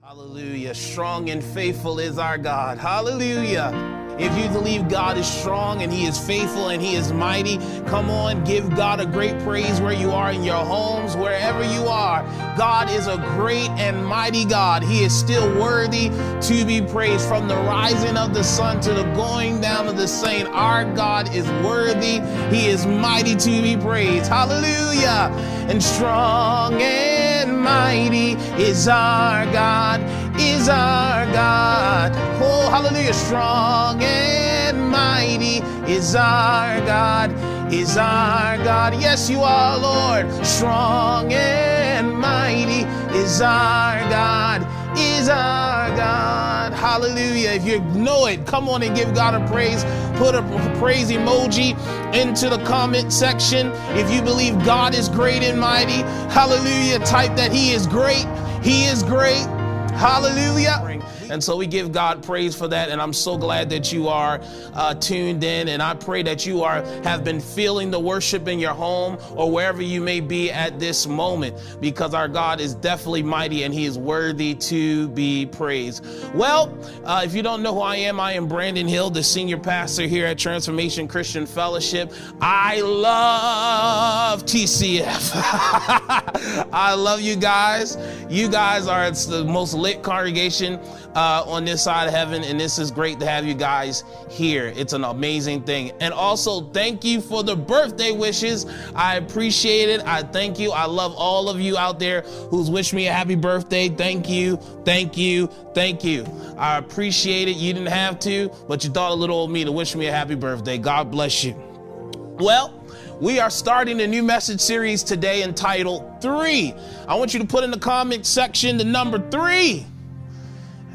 Hallelujah. Strong and faithful is our God. Hallelujah. If you believe God is strong and He is faithful and He is mighty, come on, give God a great praise where you are in your homes, wherever you are. God is a great and mighty God. He is still worthy to be praised from the rising of the sun to the going down of the same. Our God is worthy. He is mighty to be praised. Hallelujah. And strong and mighty is our God, is our God. Oh, hallelujah. Strong and mighty is our God, is our God. Yes, you are, Lord. Strong and mighty is our God, is our God. Hallelujah. If you know it, come on and give God a praise. Put a praise emoji into the comment section. If you believe God is great and mighty, hallelujah. Type that He is great. He is great. Hallelujah. And so we give God praise for that. And I'm so glad that you are uh, tuned in. And I pray that you are have been feeling the worship in your home or wherever you may be at this moment, because our God is definitely mighty and He is worthy to be praised. Well, uh, if you don't know who I am, I am Brandon Hill, the senior pastor here at Transformation Christian Fellowship. I love TCF. I love you guys. You guys are the most lit congregation uh, on this side of heaven, and this is great to have you guys here. It's an amazing thing. And also, thank you for the birthday wishes. I appreciate it. I thank you. I love all of you out there who's wished me a happy birthday. Thank you. Thank you. Thank you. I appreciate it. You didn't have to, but you thought a little of me to wish me a happy birthday. God bless you. Well, we are starting a new message series today entitled Three. I want you to put in the comment section the number three.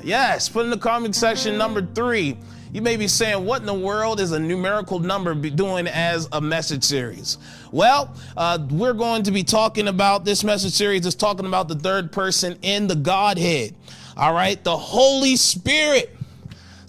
Yes, put in the comment section number three. You may be saying, what in the world is a numerical number doing as a message series? Well, uh, we're going to be talking about this message series is talking about the third person in the Godhead. All right, the Holy Spirit.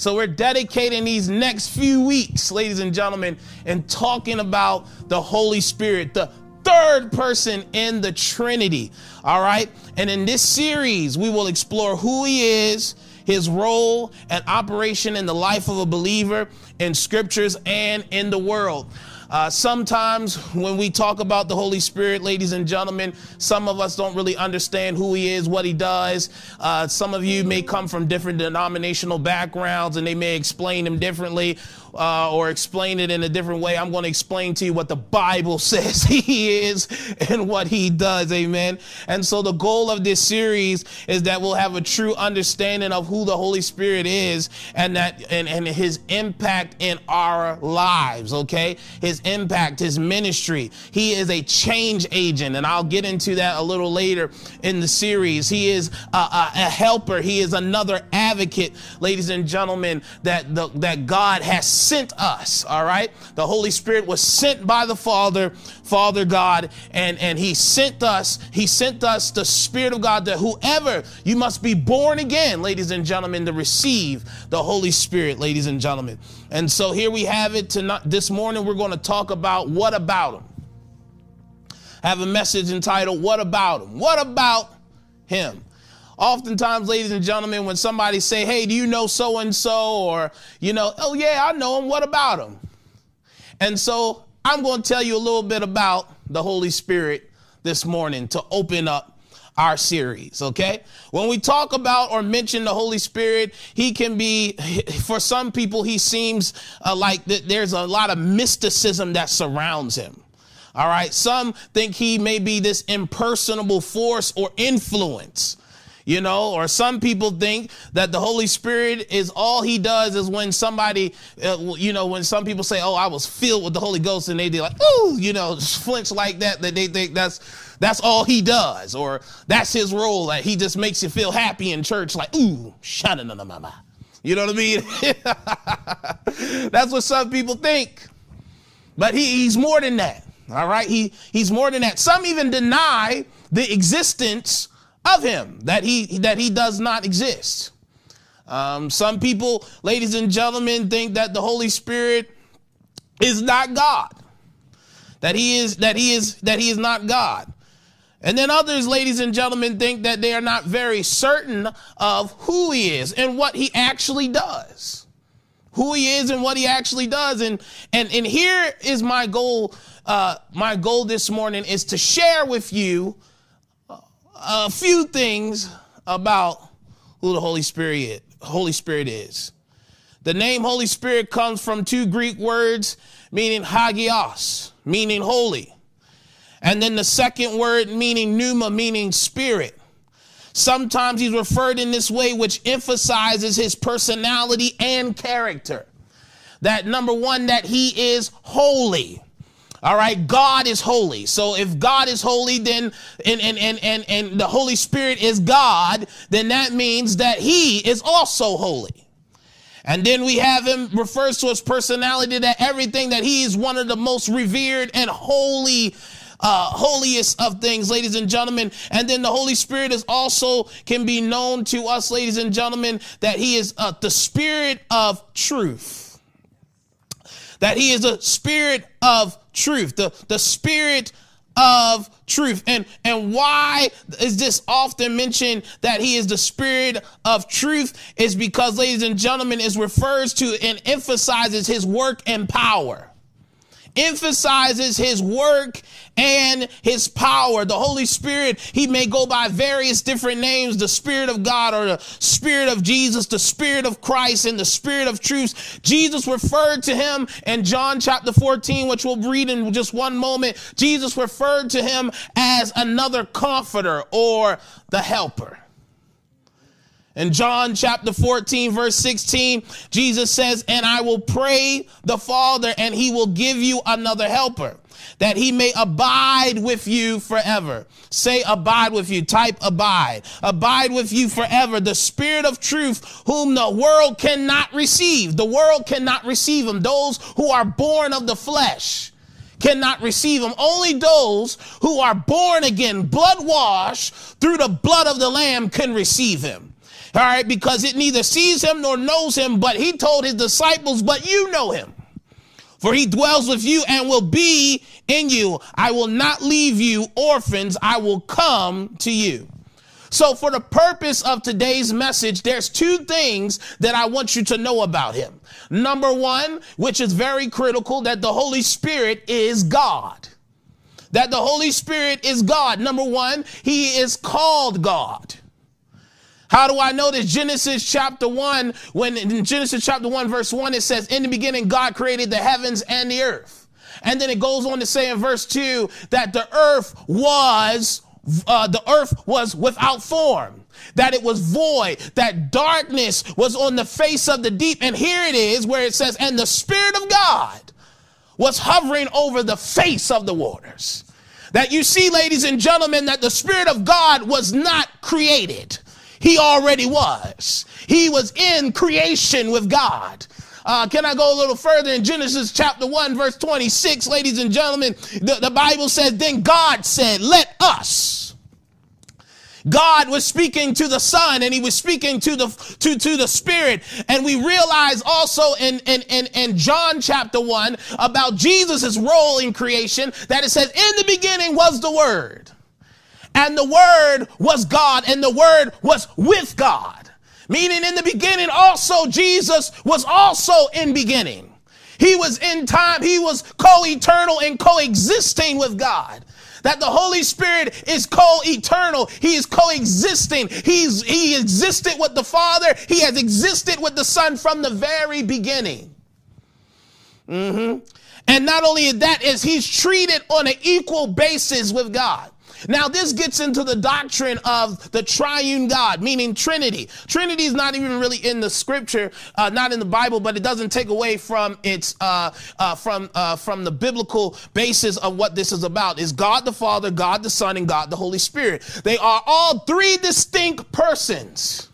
So we're dedicating these next few weeks, ladies and gentlemen, and talking about the Holy Spirit, the third person in the Trinity. All right. And in this series, we will explore who he is, his role and operation in the life of a believer in scriptures and in the world. Uh, sometimes when we talk about the Holy Spirit, ladies and gentlemen, some of us don't really understand who He is, what He does. Uh, some of you may come from different denominational backgrounds and they may explain Him differently uh, or explain it in a different way. I'm going to explain to you what the Bible says He is and what He does. Amen. And so the goal of this series is that we'll have a true understanding of who the Holy Spirit is and that and, and His impact in our lives. Okay. His impact, His ministry. He is a change agent, and I'll get into that a little later in the series. He is a, a, a helper. He is another advocate, ladies and gentlemen, that the, that God has sent us. All right. The Holy Spirit was sent by the Father, Father God, and, and He sent us, He sent us the Spirit of God that whoever you must be born again, ladies and gentlemen, to receive the Holy Spirit, ladies and gentlemen. And so here we have it tonight. This morning we're going to talk about what about him. I have a message entitled What About Him? What about him? Oftentimes, ladies and gentlemen, when somebody say, Hey, do you know so and so? Or, you know, oh yeah, I know him. What about him? And so I'm going to tell you a little bit about the Holy Spirit this morning to open up our series, okay? When we talk about or mention the Holy Spirit, he can be, for some people, he seems uh, like th- there's a lot of mysticism that surrounds him. All right. Some think he may be this impersonable force or influence you know or some people think that the holy spirit is all he does is when somebody uh, you know when some people say oh i was filled with the holy ghost and they do like oh you know flinch like that that they think that's that's all he does or that's his role that he just makes you feel happy in church like ooh shana mama you know what i mean? That's what some people think. But he, he's more than that all right? He he's more than that. Some even deny the existence of him that he that he does not exist. Um, some people, ladies and gentlemen, think that the Holy Spirit is not God. That he is that he is that he is not God. And then others, ladies and gentlemen, think that they are not very certain of who he is and what he actually does. Who he is and what he actually does. And and and here is my goal. Uh, my goal this morning is to share with you a few things about who the Holy Spirit Holy Spirit is. The name Holy Spirit comes from two Greek words meaning hagios, meaning holy. And then the second word meaning pneuma, meaning spirit. Sometimes he's referred in this way, which emphasizes his personality and character. That number one, that he is holy. All right, God is holy. So if God is holy, then and and and and, and the Holy Spirit is God, then that means that he is also holy. And then we have him refers to his personality that everything that he is one of the most revered and holy uh, holiest of things, ladies and gentlemen. And then the Holy Spirit is also can be known to us, ladies and gentlemen, that He is uh, the Spirit of truth. That He is a Spirit of truth, the the Spirit of truth. And and why is this often mentioned that he is the spirit of truth is because ladies and gentlemen is refers to and emphasizes his work and power emphasizes his work and his power. The Holy Spirit, he may go by various different names, the Spirit of God or the Spirit of Jesus, the Spirit of Christ and the Spirit of truth. Jesus referred to him in John chapter 14, which we'll read in just one moment. Jesus referred to him as another comforter or the helper. In John chapter 14, verse 16, Jesus says, And I will pray the Father, and he will give you another helper, that he may abide with you forever. Say, abide with you. Type abide. Abide with you forever. The Spirit of truth, whom the world cannot receive. The world cannot receive him. Those who are born of the flesh cannot receive him. Only those who are born again, blood washed through the blood of the Lamb, can receive him. All right, because it neither sees him nor knows him, but he told his disciples, but you know him. For he dwells with you and will be in you. I will not leave you orphans. I will come to you. So for the purpose of today's message, there's two things that I want you to know about him. Number one, which is very critical, that the Holy Spirit is God. That the Holy Spirit is God. Number one, he is called God. How do I know this? Genesis chapter 1, when in Genesis chapter 1, verse 1, it says, In the beginning, God created the heavens and the earth. And then it goes on to say in verse 2 that the earth was, uh, the earth was without form that it was void, that darkness was on the face of the deep. And here it is where it says, and the Spirit of God was hovering over the face of the waters. That you see, ladies and gentlemen, that the Spirit of God was not created. He already was. He was in creation with God. Uh, can I go a little further in Genesis chapter 1, verse 26, ladies and gentlemen? The, the Bible says, Then God said, Let us. God was speaking to the Son and he was speaking to the to, to the Spirit. And we realize also in, in, in, in John chapter 1 about Jesus' role in creation that it says, In the beginning was the Word and the word was God and the word was with God. Meaning in the beginning also Jesus was also in beginning. He was in time. He was co-eternal and coexisting with God that the Holy Spirit is co-eternal. He is coexisting. He's, he existed with the Father. He has existed with the Son from the very beginning. Mm-hmm. And not only that is he's treated on an equal basis with God. Now, this gets into the doctrine of the triune God, meaning Trinity. Trinity is not even really in the scripture, uh, not in the Bible, but it doesn't take away from its uh, uh, from uh, from the biblical basis of what this is about. Is God the Father, God the Son, and God the Holy Spirit. They are all three distinct persons.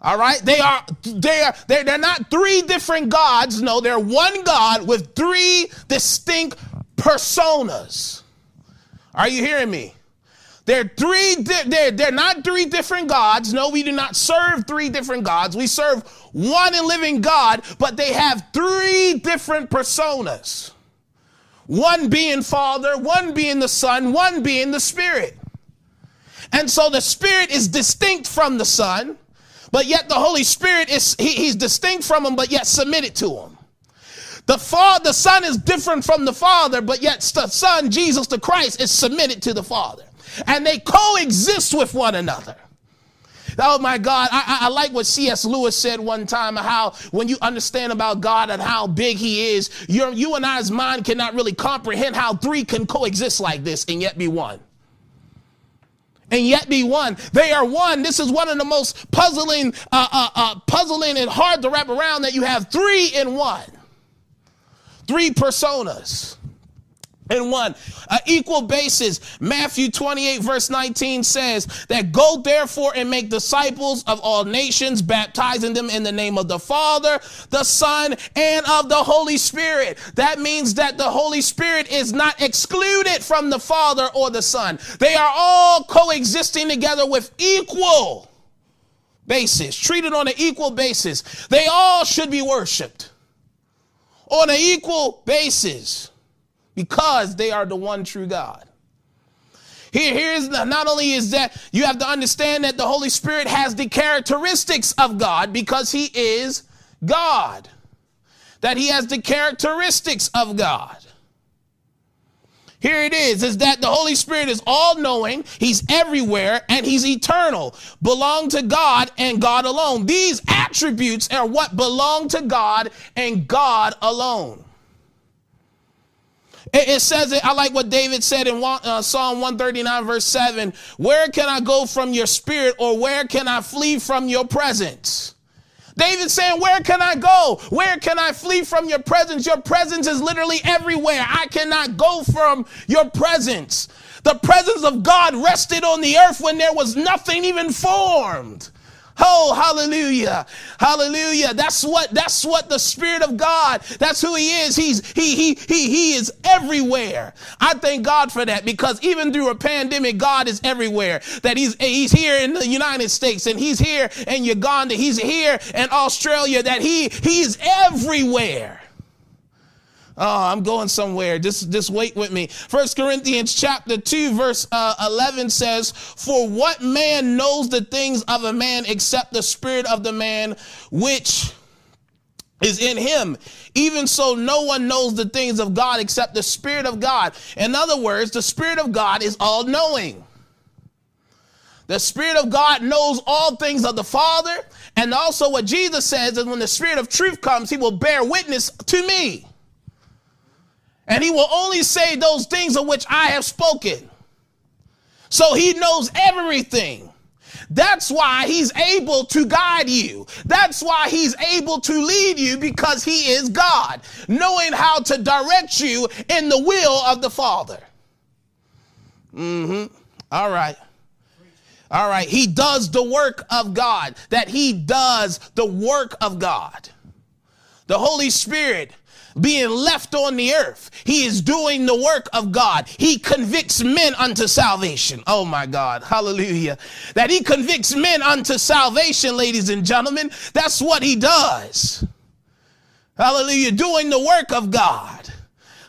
All right, they are they are they're, they're not three different gods. No, they're one God with three distinct personas. Are you hearing me? They're three, they're, they're not three different gods. No, we do not serve three different gods. We serve one and living God, but they have three different personas. One being Father, one being the Son, one being the Spirit. And so the Spirit is distinct from the Son, but yet the Holy Spirit is, he, he's distinct from him, but yet submitted to him. The Father, the Son is different from the Father, but yet the Son, Jesus the Christ, is submitted to the Father. And they coexist with one another. Oh my God, I, I, like what C.S. Lewis said one time how when you understand about God and how big He is, your, you and I's mind cannot really comprehend how three can coexist like this and yet be one and yet be one. They are one. This is one of the most puzzling, uh, uh, uh, puzzling and hard to wrap around that you have three in one, three personas in one. Uh, equal basis. Matthew 28 verse 19 says that go therefore and make disciples of all nations baptizing them in the name of the father the son and of the holy spirit. That means that the holy spirit is not excluded from the father or the son. They are all coexisting together with equal basis treated on an equal basis. They all should be worshiped on an equal basis because they are the one true God. Here, here's not only is that you have to understand that the Holy Spirit has the characteristics of God because he is God. That he has the characteristics of God. Here it is, is that the Holy Spirit is all knowing, he's everywhere, and he's eternal, belong to God and God alone. These attributes are what belong to God and God alone. It, says it, I like what David said in uh, Psalm 139, verse 7 Where can I go from your spirit, or where can I flee from your presence? David saying, Where can I go? Where can I flee from your presence? Your presence is literally everywhere. I cannot go from your presence. The presence of God rested on the earth when there was nothing even formed. Oh, hallelujah. Hallelujah. That's what, that's what the Spirit of God, that's who He is. He's, he, he, he, he is everywhere. I thank God for that because even through a pandemic, God is everywhere. That He's, He's here in the United States and He's here in Uganda. He's here in Australia, that He, He's everywhere. Oh, I'm going somewhere. Just, just wait with me. First Corinthians chapter 2, verse uh, 11 says, For what man knows the things of a man except the spirit of the man which is in him. Even so, no one knows the things of God except the Spirit of God. In other words, the Spirit of God is all knowing. The Spirit of God knows all things of the Father. And also, what Jesus says is when the Spirit of truth comes, he will bear witness to me and he will only say those things of which I have spoken. So he knows everything. That's why he's able to guide you. That's why he's able to lead you because he is God, knowing how to direct you in the will of the Father. Mm-hmm. All right. All right. He does the work of God, that he does the work of God. The Holy Spirit being left on the earth. He is doing the work of God. He convicts men unto salvation. Oh my God. Hallelujah. That he convicts men unto salvation, ladies and gentlemen. That's what he does. Hallelujah. Doing the work of God.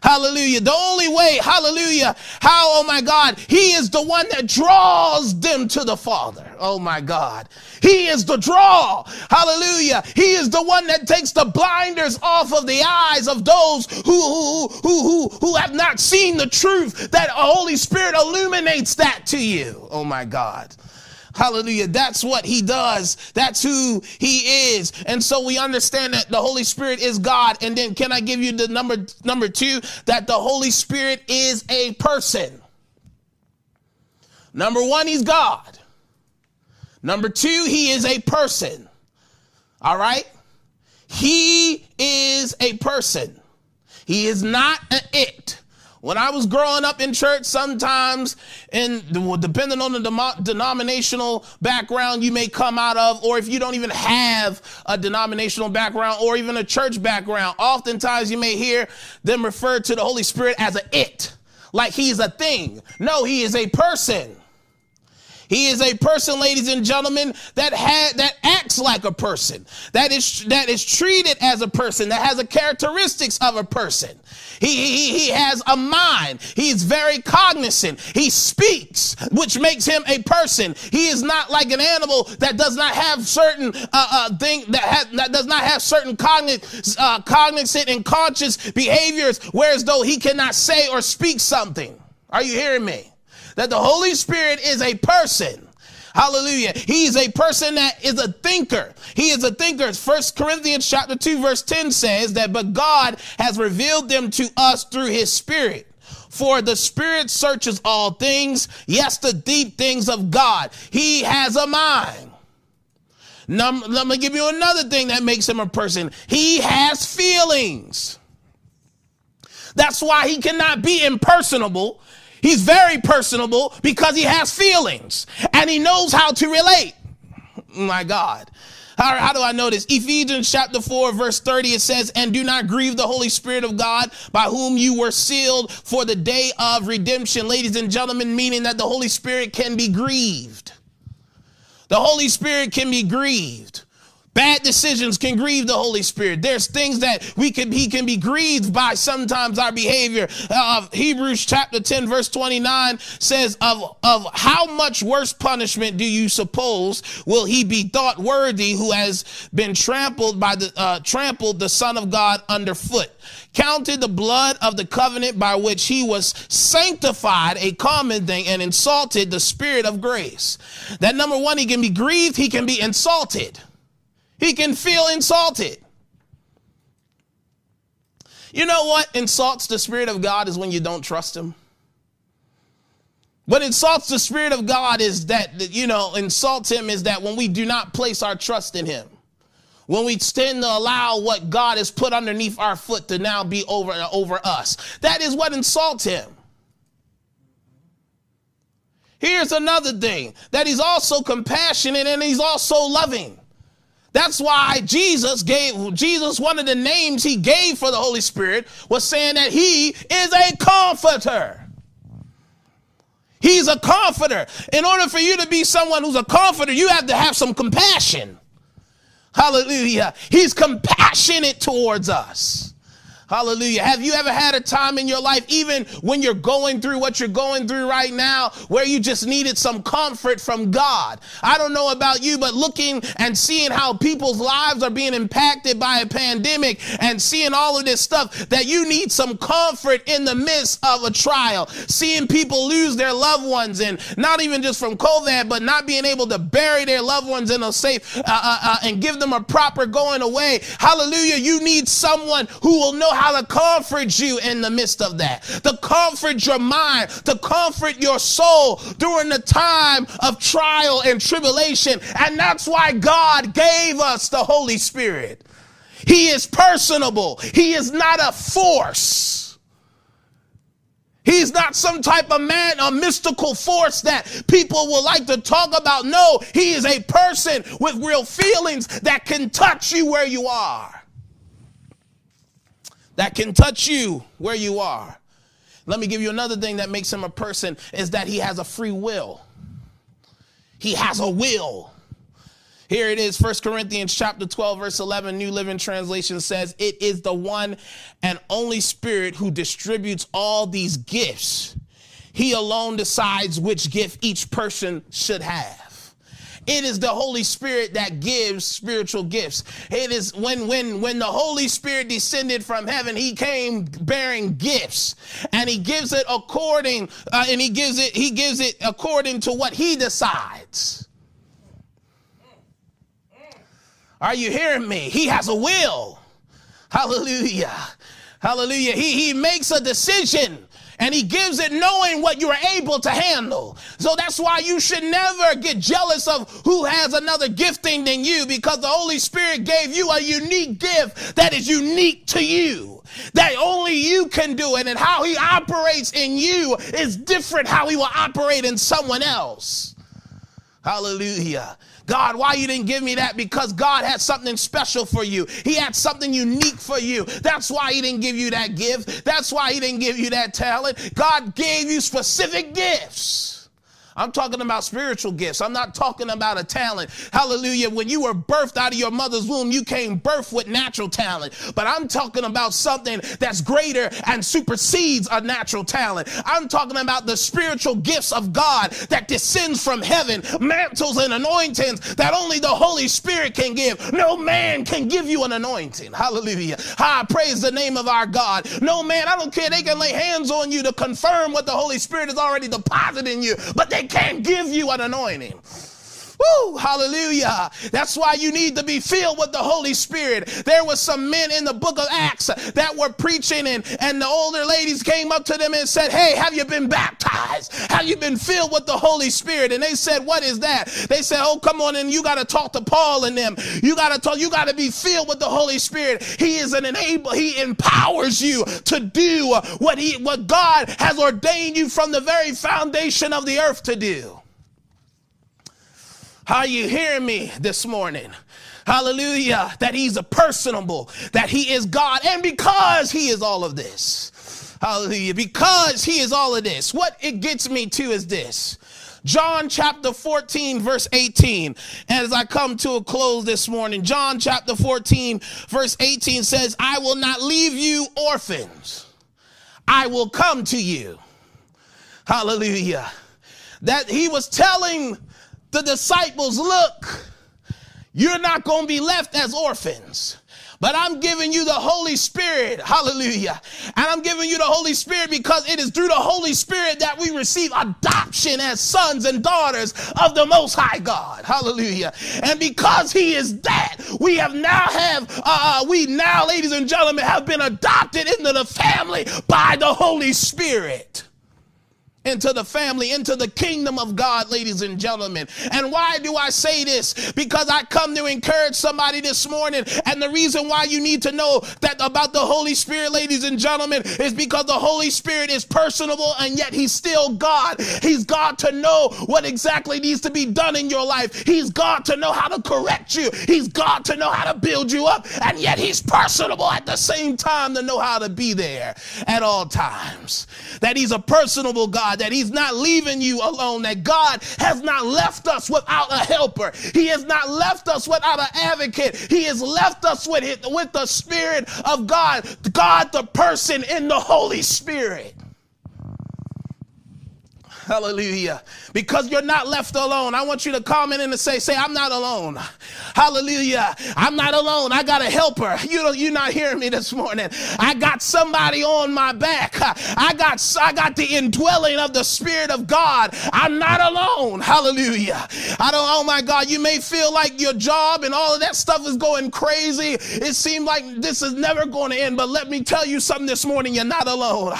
Hallelujah. The only way, hallelujah, how, oh my God, He is the one that draws them to the Father. Oh my God. He is the draw. Hallelujah. He is the one that takes the blinders off of the eyes of those who, who, who, who, who have not seen the truth. That Holy Spirit illuminates that to you. Oh my God. Hallelujah. That's what he does. That's who he is. And so we understand that the Holy Spirit is God. And then can I give you the number, number two, that the Holy Spirit is a person. Number one, he's God. Number two, he is a person. All right. He is a person. He is not an it. When I was growing up in church, sometimes, and depending on the denominational background you may come out of, or if you don't even have a denominational background or even a church background, oftentimes you may hear them refer to the Holy Spirit as a it, like he's a thing. No, he is a person. He is a person, ladies and gentlemen, that had that acts like a person, that is that is treated as a person, that has the characteristics of a person. He, he, he has a mind. He's very cognizant. He speaks, which makes him a person. He is not like an animal that does not have certain uh, uh, thing that, has, that does not have certain cognitive, uh, cognizant and conscious behaviors, whereas though he cannot say or speak something. Are you hearing me? That the Holy Spirit is a person. Hallelujah. He's a person that is a thinker. He is a thinker. First Corinthians chapter 2 verse 10 says that but God has revealed them to us through his spirit. For the spirit searches all things, yes, the deep things of God. He has a mind. Now, let me give you another thing that makes him a person. He has feelings. That's why he cannot be impersonable He's very personable because he has feelings and he knows how to relate. My God. How, how, do I know this? Ephesians chapter 4, verse 30, it says, And do not grieve the Holy Spirit of God, by whom you were sealed for the day of redemption. Ladies and gentlemen, meaning that the Holy Spirit can be grieved. The Holy Spirit can be grieved. Bad decisions can grieve the Holy Spirit. There's things that we can he can be grieved by sometimes our behavior. Uh, Hebrews chapter 10 verse 29 says of of how much worse punishment do you suppose will he be thought worthy who has been trampled by the uh, trampled the son of God underfoot counted the blood of the covenant by which he was sanctified a common thing and insulted the spirit of grace. That number 1 he can be grieved, he can be insulted. He can feel insulted. You know what insults the Spirit of God is when you don't trust Him? What insults the Spirit of God is that, you know, insults Him is that when we do not place our trust in Him, when we tend to allow what God has put underneath our foot to now be over, over us, that is what insults Him. Here's another thing that He's also compassionate and He's also loving. That's why Jesus gave, Jesus, one of the names he gave for the Holy Spirit was saying that he is a comforter. He's a comforter. In order for you to be someone who's a comforter, you have to have some compassion. Hallelujah. He's compassionate towards us. Hallelujah. Have you ever had a time in your life, even when you're going through what you're going through right now, where you just needed some comfort from God? I don't know about you, but looking and seeing how people's lives are being impacted by a pandemic and seeing all of this stuff, that you need some comfort in the midst of a trial. Seeing people lose their loved ones and not even just from COVID, but not being able to bury their loved ones in a safe uh, uh, uh, and give them a proper going away. Hallelujah. You need someone who will know how to comfort you in the midst of that, to comfort your mind, to comfort your soul during the time of trial and tribulation. And that's why God gave us the Holy Spirit. He is personable, He is not a force. He's not some type of man, a mystical force that people will like to talk about. No, he is a person with real feelings that can touch you where you are that can touch you where you are. Let me give you another thing that makes him a person is that he has a free will. He has a will. Here it is, 1 Corinthians chapter 12, verse 11, New Living Translation says, It is the one and only Spirit who distributes all these gifts. He alone decides which gift each person should have. It is the Holy Spirit that gives spiritual gifts. It is when when when the Holy Spirit descended from heaven, he came bearing gifts, and he gives it according uh, and he gives it he gives it according to what he decides. Are you hearing me? He has a will. Hallelujah. Hallelujah. He, he makes a decision and he gives it knowing what you're able to handle. So that's why you should never get jealous of who has another gifting than you because the Holy Spirit gave you a unique gift that is unique to you. That only you can do it and how he operates in you is different how he will operate in someone else. Hallelujah. God, why you didn't give me that? Because God had something special for you. He had something unique for you. That's why he didn't give you that gift. That's why he didn't give you that talent. God gave you specific gifts. I'm talking about spiritual gifts. I'm not talking about a talent. Hallelujah. When you were birthed out of your mother's womb, you came birthed with natural talent. But I'm talking about something that's greater and supersedes a natural talent. I'm talking about the spiritual gifts of God that descends from heaven, mantles and anointings that only the Holy Spirit can give. No man can give you an anointing. Hallelujah. I praise the name of our God. No man, I don't care. They can lay hands on you to confirm what the Holy Spirit has already deposited in you, but they can't give you an anointing. Woo, hallelujah. That's why you need to be filled with the Holy Spirit. There was some men in the book of Acts that were preaching and, and the older ladies came up to them and said, Hey, have you been baptized? Have you been filled with the Holy Spirit? And they said, What is that? They said, Oh, come on and you got to talk to Paul and them. You got to talk, you got to be filled with the Holy Spirit. He is an enable, he empowers you to do what he what God has ordained you from the very foundation of the earth to do. Are you hearing me this morning? Hallelujah. That he's a personable, that he is God. And because he is all of this, hallelujah, because he is all of this, what it gets me to is this. John chapter 14, verse 18. As I come to a close this morning, John chapter 14, verse 18 says, I will not leave you orphans, I will come to you. Hallelujah. That he was telling the disciples, Look, you're not going to be left as orphans. But I'm giving you the Holy Spirit. Hallelujah. And I'm giving you the Holy Spirit because it is through the Holy Spirit that we receive adoption as sons and daughters of the Most High God. Hallelujah. And because He is that, we have now have, uh, uh we now, ladies and gentlemen, have been adopted into the family by the Holy Spirit into the family, into the kingdom of God, ladies and gentlemen. And why do I say this? Because I come to encourage somebody this morning. And the reason why you need to know that about the Holy Spirit, ladies and gentlemen, is because the Holy Spirit is personable and yet he's still God. He's God to know what exactly needs to be done in your life. He's God to know how to correct you. He's God to know how to build you up. And yet he's personable at the same time to know how to be there at all times. That he's a personable God that He's not leaving you alone, that God has not left us without a helper. He has not left us without an advocate. He has left us with, it, with the Spirit of God, God the person in the Holy Spirit. Hallelujah. Because you're not left alone. I want you to comment and say, say, I'm not alone. Hallelujah. I'm not alone. I got a helper. You know, you're not hearing me this morning. I got somebody on my back. I got, I got the indwelling of the Spirit of God. I'm not alone. Hallelujah. I don't, oh my God, you may feel like your job and all of that stuff is going crazy. It seems like this is never going to end, but let me tell you something this morning. You're not alone.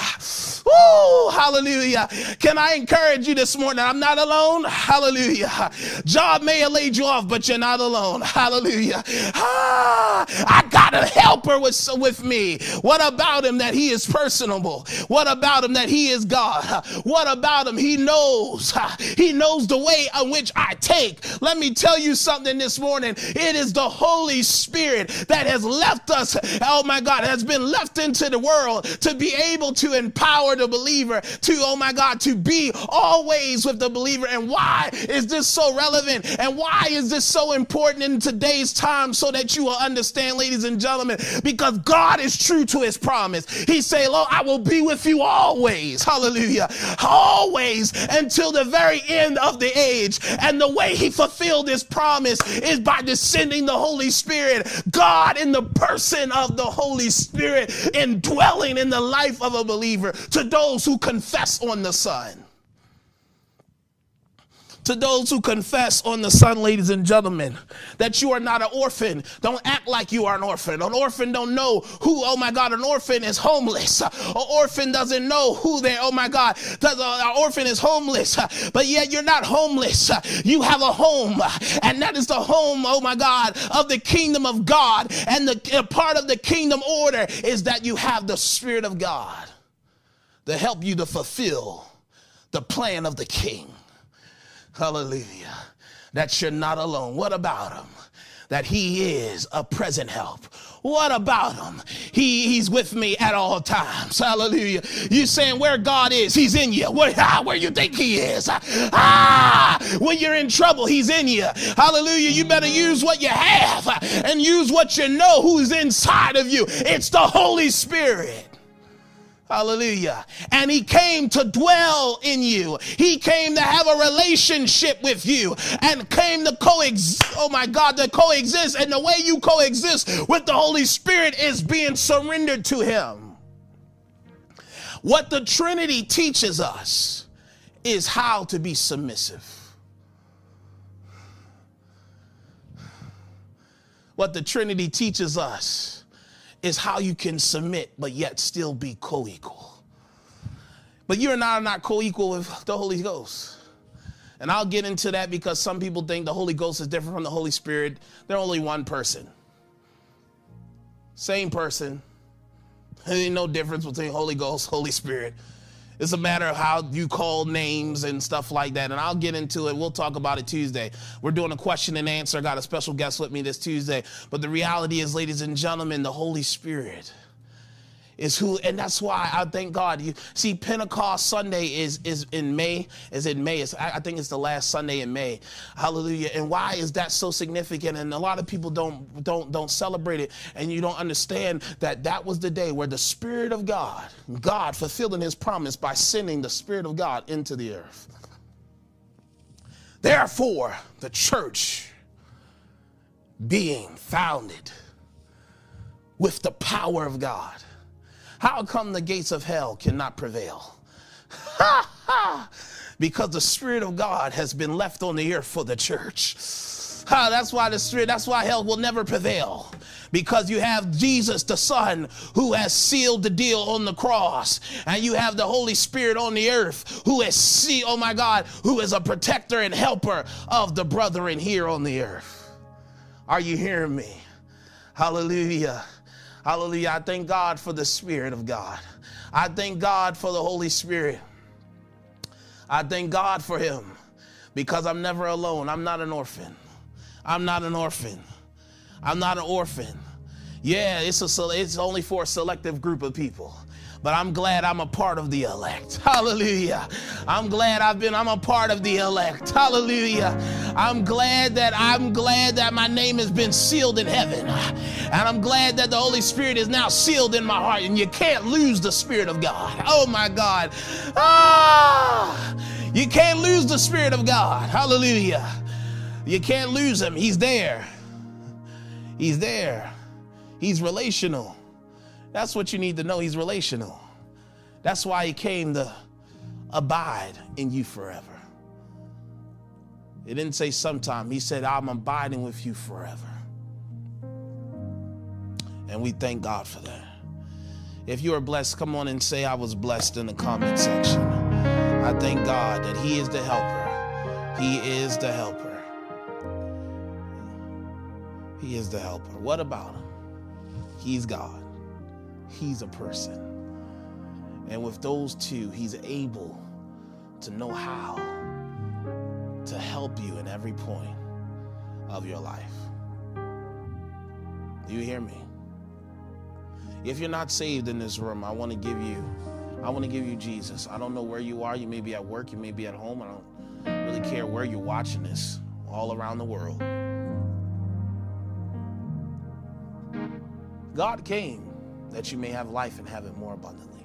Woo, hallelujah. Can I encourage you this morning? I'm not alone. Hallelujah. Job may have laid you off, but you're not alone. Hallelujah. Ah, I got a helper with, with me. What about him that he is personable? What about him that he is God? What about him? He knows. He knows the way on which I take. Let me tell you something this morning. It is the Holy Spirit that has left us, oh my God, has been left into the world to be able to empower the believer to, oh my God, to be always with the believer. And why is this so relevant? And why is this so important in today's time so that you will understand, ladies and gentlemen? Because God is true to his promise. He say, Lord, I will be with you always. Hallelujah. Always until the very end of the age. And the way he fulfilled his promise is by descending the Holy Spirit. God in the person of the Holy Spirit indwelling in the life of a believer to those who confess on the Son to those who confess on the Son, ladies and gentlemen, that you are not an orphan. Don't act like you are an orphan. An orphan don't know who, oh my God, an orphan is homeless. An orphan doesn't know who they, oh my God, uh, an orphan is homeless. But yet you're not homeless. You have a home. And that is the home, oh my God, of the kingdom of God. And the part of the kingdom order is that you have the Spirit of God to help you to fulfill the plan of the king. Hallelujah. That you're not alone. What about him? that he is a present help. What about him? He, he's with me at all times. Hallelujah. You saying where God is, he's in you. Where, ah, where you think he is? Ah, when you're in trouble, he's in you. Hallelujah. You better use what you have and use what you know who's inside of you. It's the Holy Spirit. Hallelujah. And he came to dwell in you. He came to have a relationship with you and came to coexist. Oh my God, to coexist. And the way you coexist with the Holy Spirit is being surrendered to him. What the Trinity teaches us is how to be submissive. What the Trinity teaches us is how you can submit but yet still be co equal. But you and I are not co equal with the Holy Ghost. And I'll get into that because some people think the Holy Ghost is different from the Holy Spirit. They're only one person. Same person. There ain't no difference between Holy Ghost, Holy Spirit. It's a matter of how you call names and stuff like that. And I'll get into it. We'll talk about it Tuesday. We're doing a question and answer. I got a special guest with me this Tuesday. But the reality is, ladies and gentlemen, the Holy Spirit is who, and that's why I thank God. You see, Pentecost Sunday is is in May. Is in May. It's, I think it's the last Sunday in May. Hallelujah. And why is that so significant? And a lot of people don't don't don't celebrate it, and you don't understand that that was the day where the Spirit of God, God fulfilling His promise by sending the Spirit of God into the earth. Therefore, the church being founded with the power of God how come the gates of hell cannot prevail? because the Spirit of God has been left on the earth for the church. that's why the Spirit, that's why hell will never prevail. Because you have Jesus, the Son, who has sealed the deal on the cross. And you have the Holy Spirit on the earth, who has see, oh my God, who is a protector and helper of the brethren here on the earth. Are you hearing me? Hallelujah. Hallelujah. I thank God for the Spirit of God. I thank God for the Holy Spirit. I thank God for Him because I'm never alone. I'm not an orphan. I'm not an orphan. I'm not an orphan. Yeah, it's a it's only for a selective group of people but I'm glad I'm a part of the elect. Hallelujah. I'm glad I've been, I'm a part of the elect. Hallelujah. I'm glad that I'm glad that my name has been sealed in heaven. And I'm glad that the Holy Spirit is now sealed in my heart. And you can't lose the Spirit of God. Oh my God. Ah, you can't lose the Spirit of God. Hallelujah. You can't lose him. He's there. He's there. He's relational. That's what you need to know. He's relational. That's why he came to abide in you forever. It didn't say sometime. He said, I'm abiding with you forever. And we thank God for that. If you are blessed, come on and say, I was blessed in the comment section. I thank God that He is the helper. He is the helper. He is the helper. What about Him? He's God he's a person. And with those two, he's able to know how to help you in every point of your life. Do you hear me? If you're not saved in this room, I want to give you I want to give you Jesus. I don't know where you are. You may be at work, you may be at home. I don't really care where you're watching this, all around the world. God came that you may have life and have it more abundantly.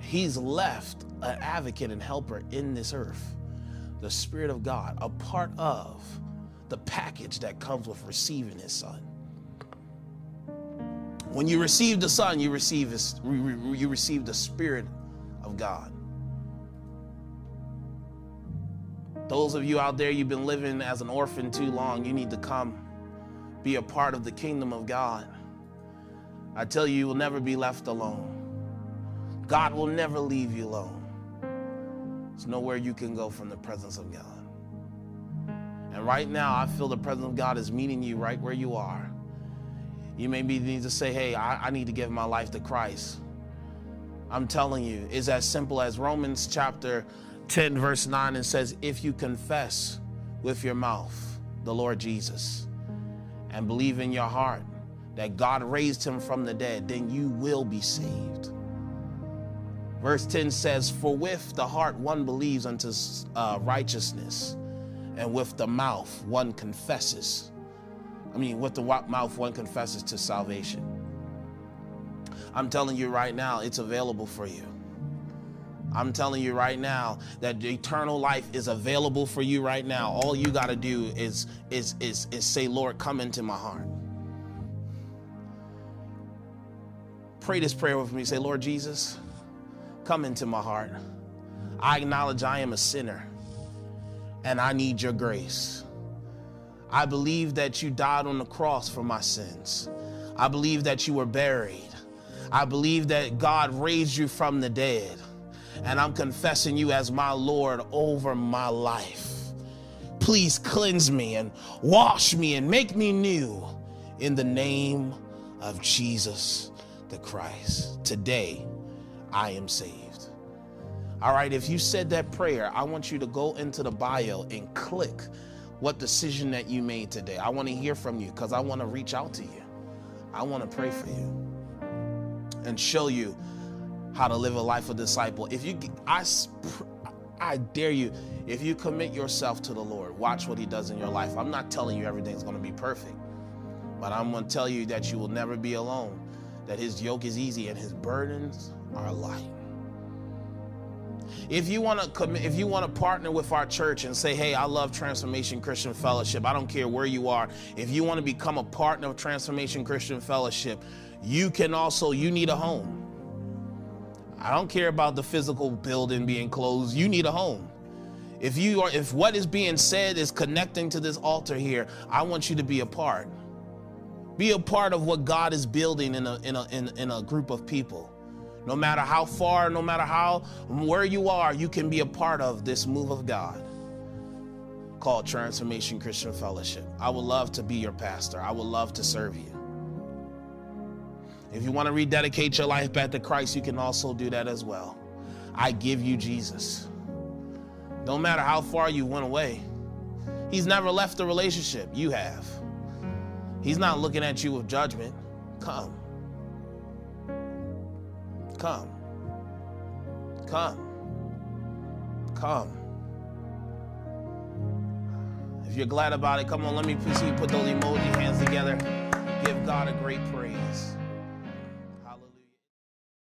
He's left an advocate and helper in this earth, the Spirit of God, a part of the package that comes with receiving His Son. When you receive the Son, you receive his, you receive the Spirit of God. Those of you out there, you've been living as an orphan too long, you need to come be a part of the kingdom of God. I tell you, you will never be left alone. God will never leave you alone. There's nowhere you can go from the presence of God. And right now, I feel the presence of God is meeting you right where you are. You may be need to say, hey, I, I need to give my life to Christ. I'm telling you, it's as simple as Romans chapter 10, verse 9, and says, if you confess with your mouth the Lord Jesus and believe in your heart that God raised him from the dead, then you will be saved. Verse 10 says, For with the heart one believes unto uh, righteousness, and with the mouth one confesses. I mean, with the mouth one confesses to salvation. I'm telling you right now, it's available for you. I'm telling you right now that eternal life is available for you right now. All you got to do is, is, is, is say, Lord, come into my heart. Pray this prayer with me. Say, Lord Jesus, come into my heart. I acknowledge I am a sinner and I need your grace. I believe that you died on the cross for my sins. I believe that you were buried. I believe that God raised you from the dead and I'm confessing you as my Lord over my life. Please cleanse me and wash me and make me new in the name of Jesus the Christ. Today, I am saved. All right, if you said that prayer, I want you to go into the bio and click what decision that you made today. I want to hear from you because I want to reach out to you. I want to pray for you and show you how to live a life of disciple. If you, I, I dare you, if you commit yourself to the Lord, watch what He does in your life. I'm not telling you everything's going to be perfect, but I'm going to tell you that you will never be alone, that His yoke is easy and His burdens are light. If you want to commit, if you want to partner with our church and say, "Hey, I love Transformation Christian Fellowship. I don't care where you are. If you want to become a partner of Transformation Christian Fellowship, you can also you need a home. I don't care about the physical building being closed. You need a home. If you are if what is being said is connecting to this altar here, I want you to be a part. Be a part of what God is building in a in a in, in a group of people. No matter how far, no matter how where you are, you can be a part of this move of God called Transformation Christian Fellowship. I would love to be your pastor. I would love to serve you. If you want to rededicate your life back to Christ, you can also do that as well. I give you Jesus. Don't matter how far you went away, He's never left the relationship. You have. He's not looking at you with judgment. Come. Come. Come. Come. If you're glad about it, come on, let me see you put those emoji hands together. Give God a great praise.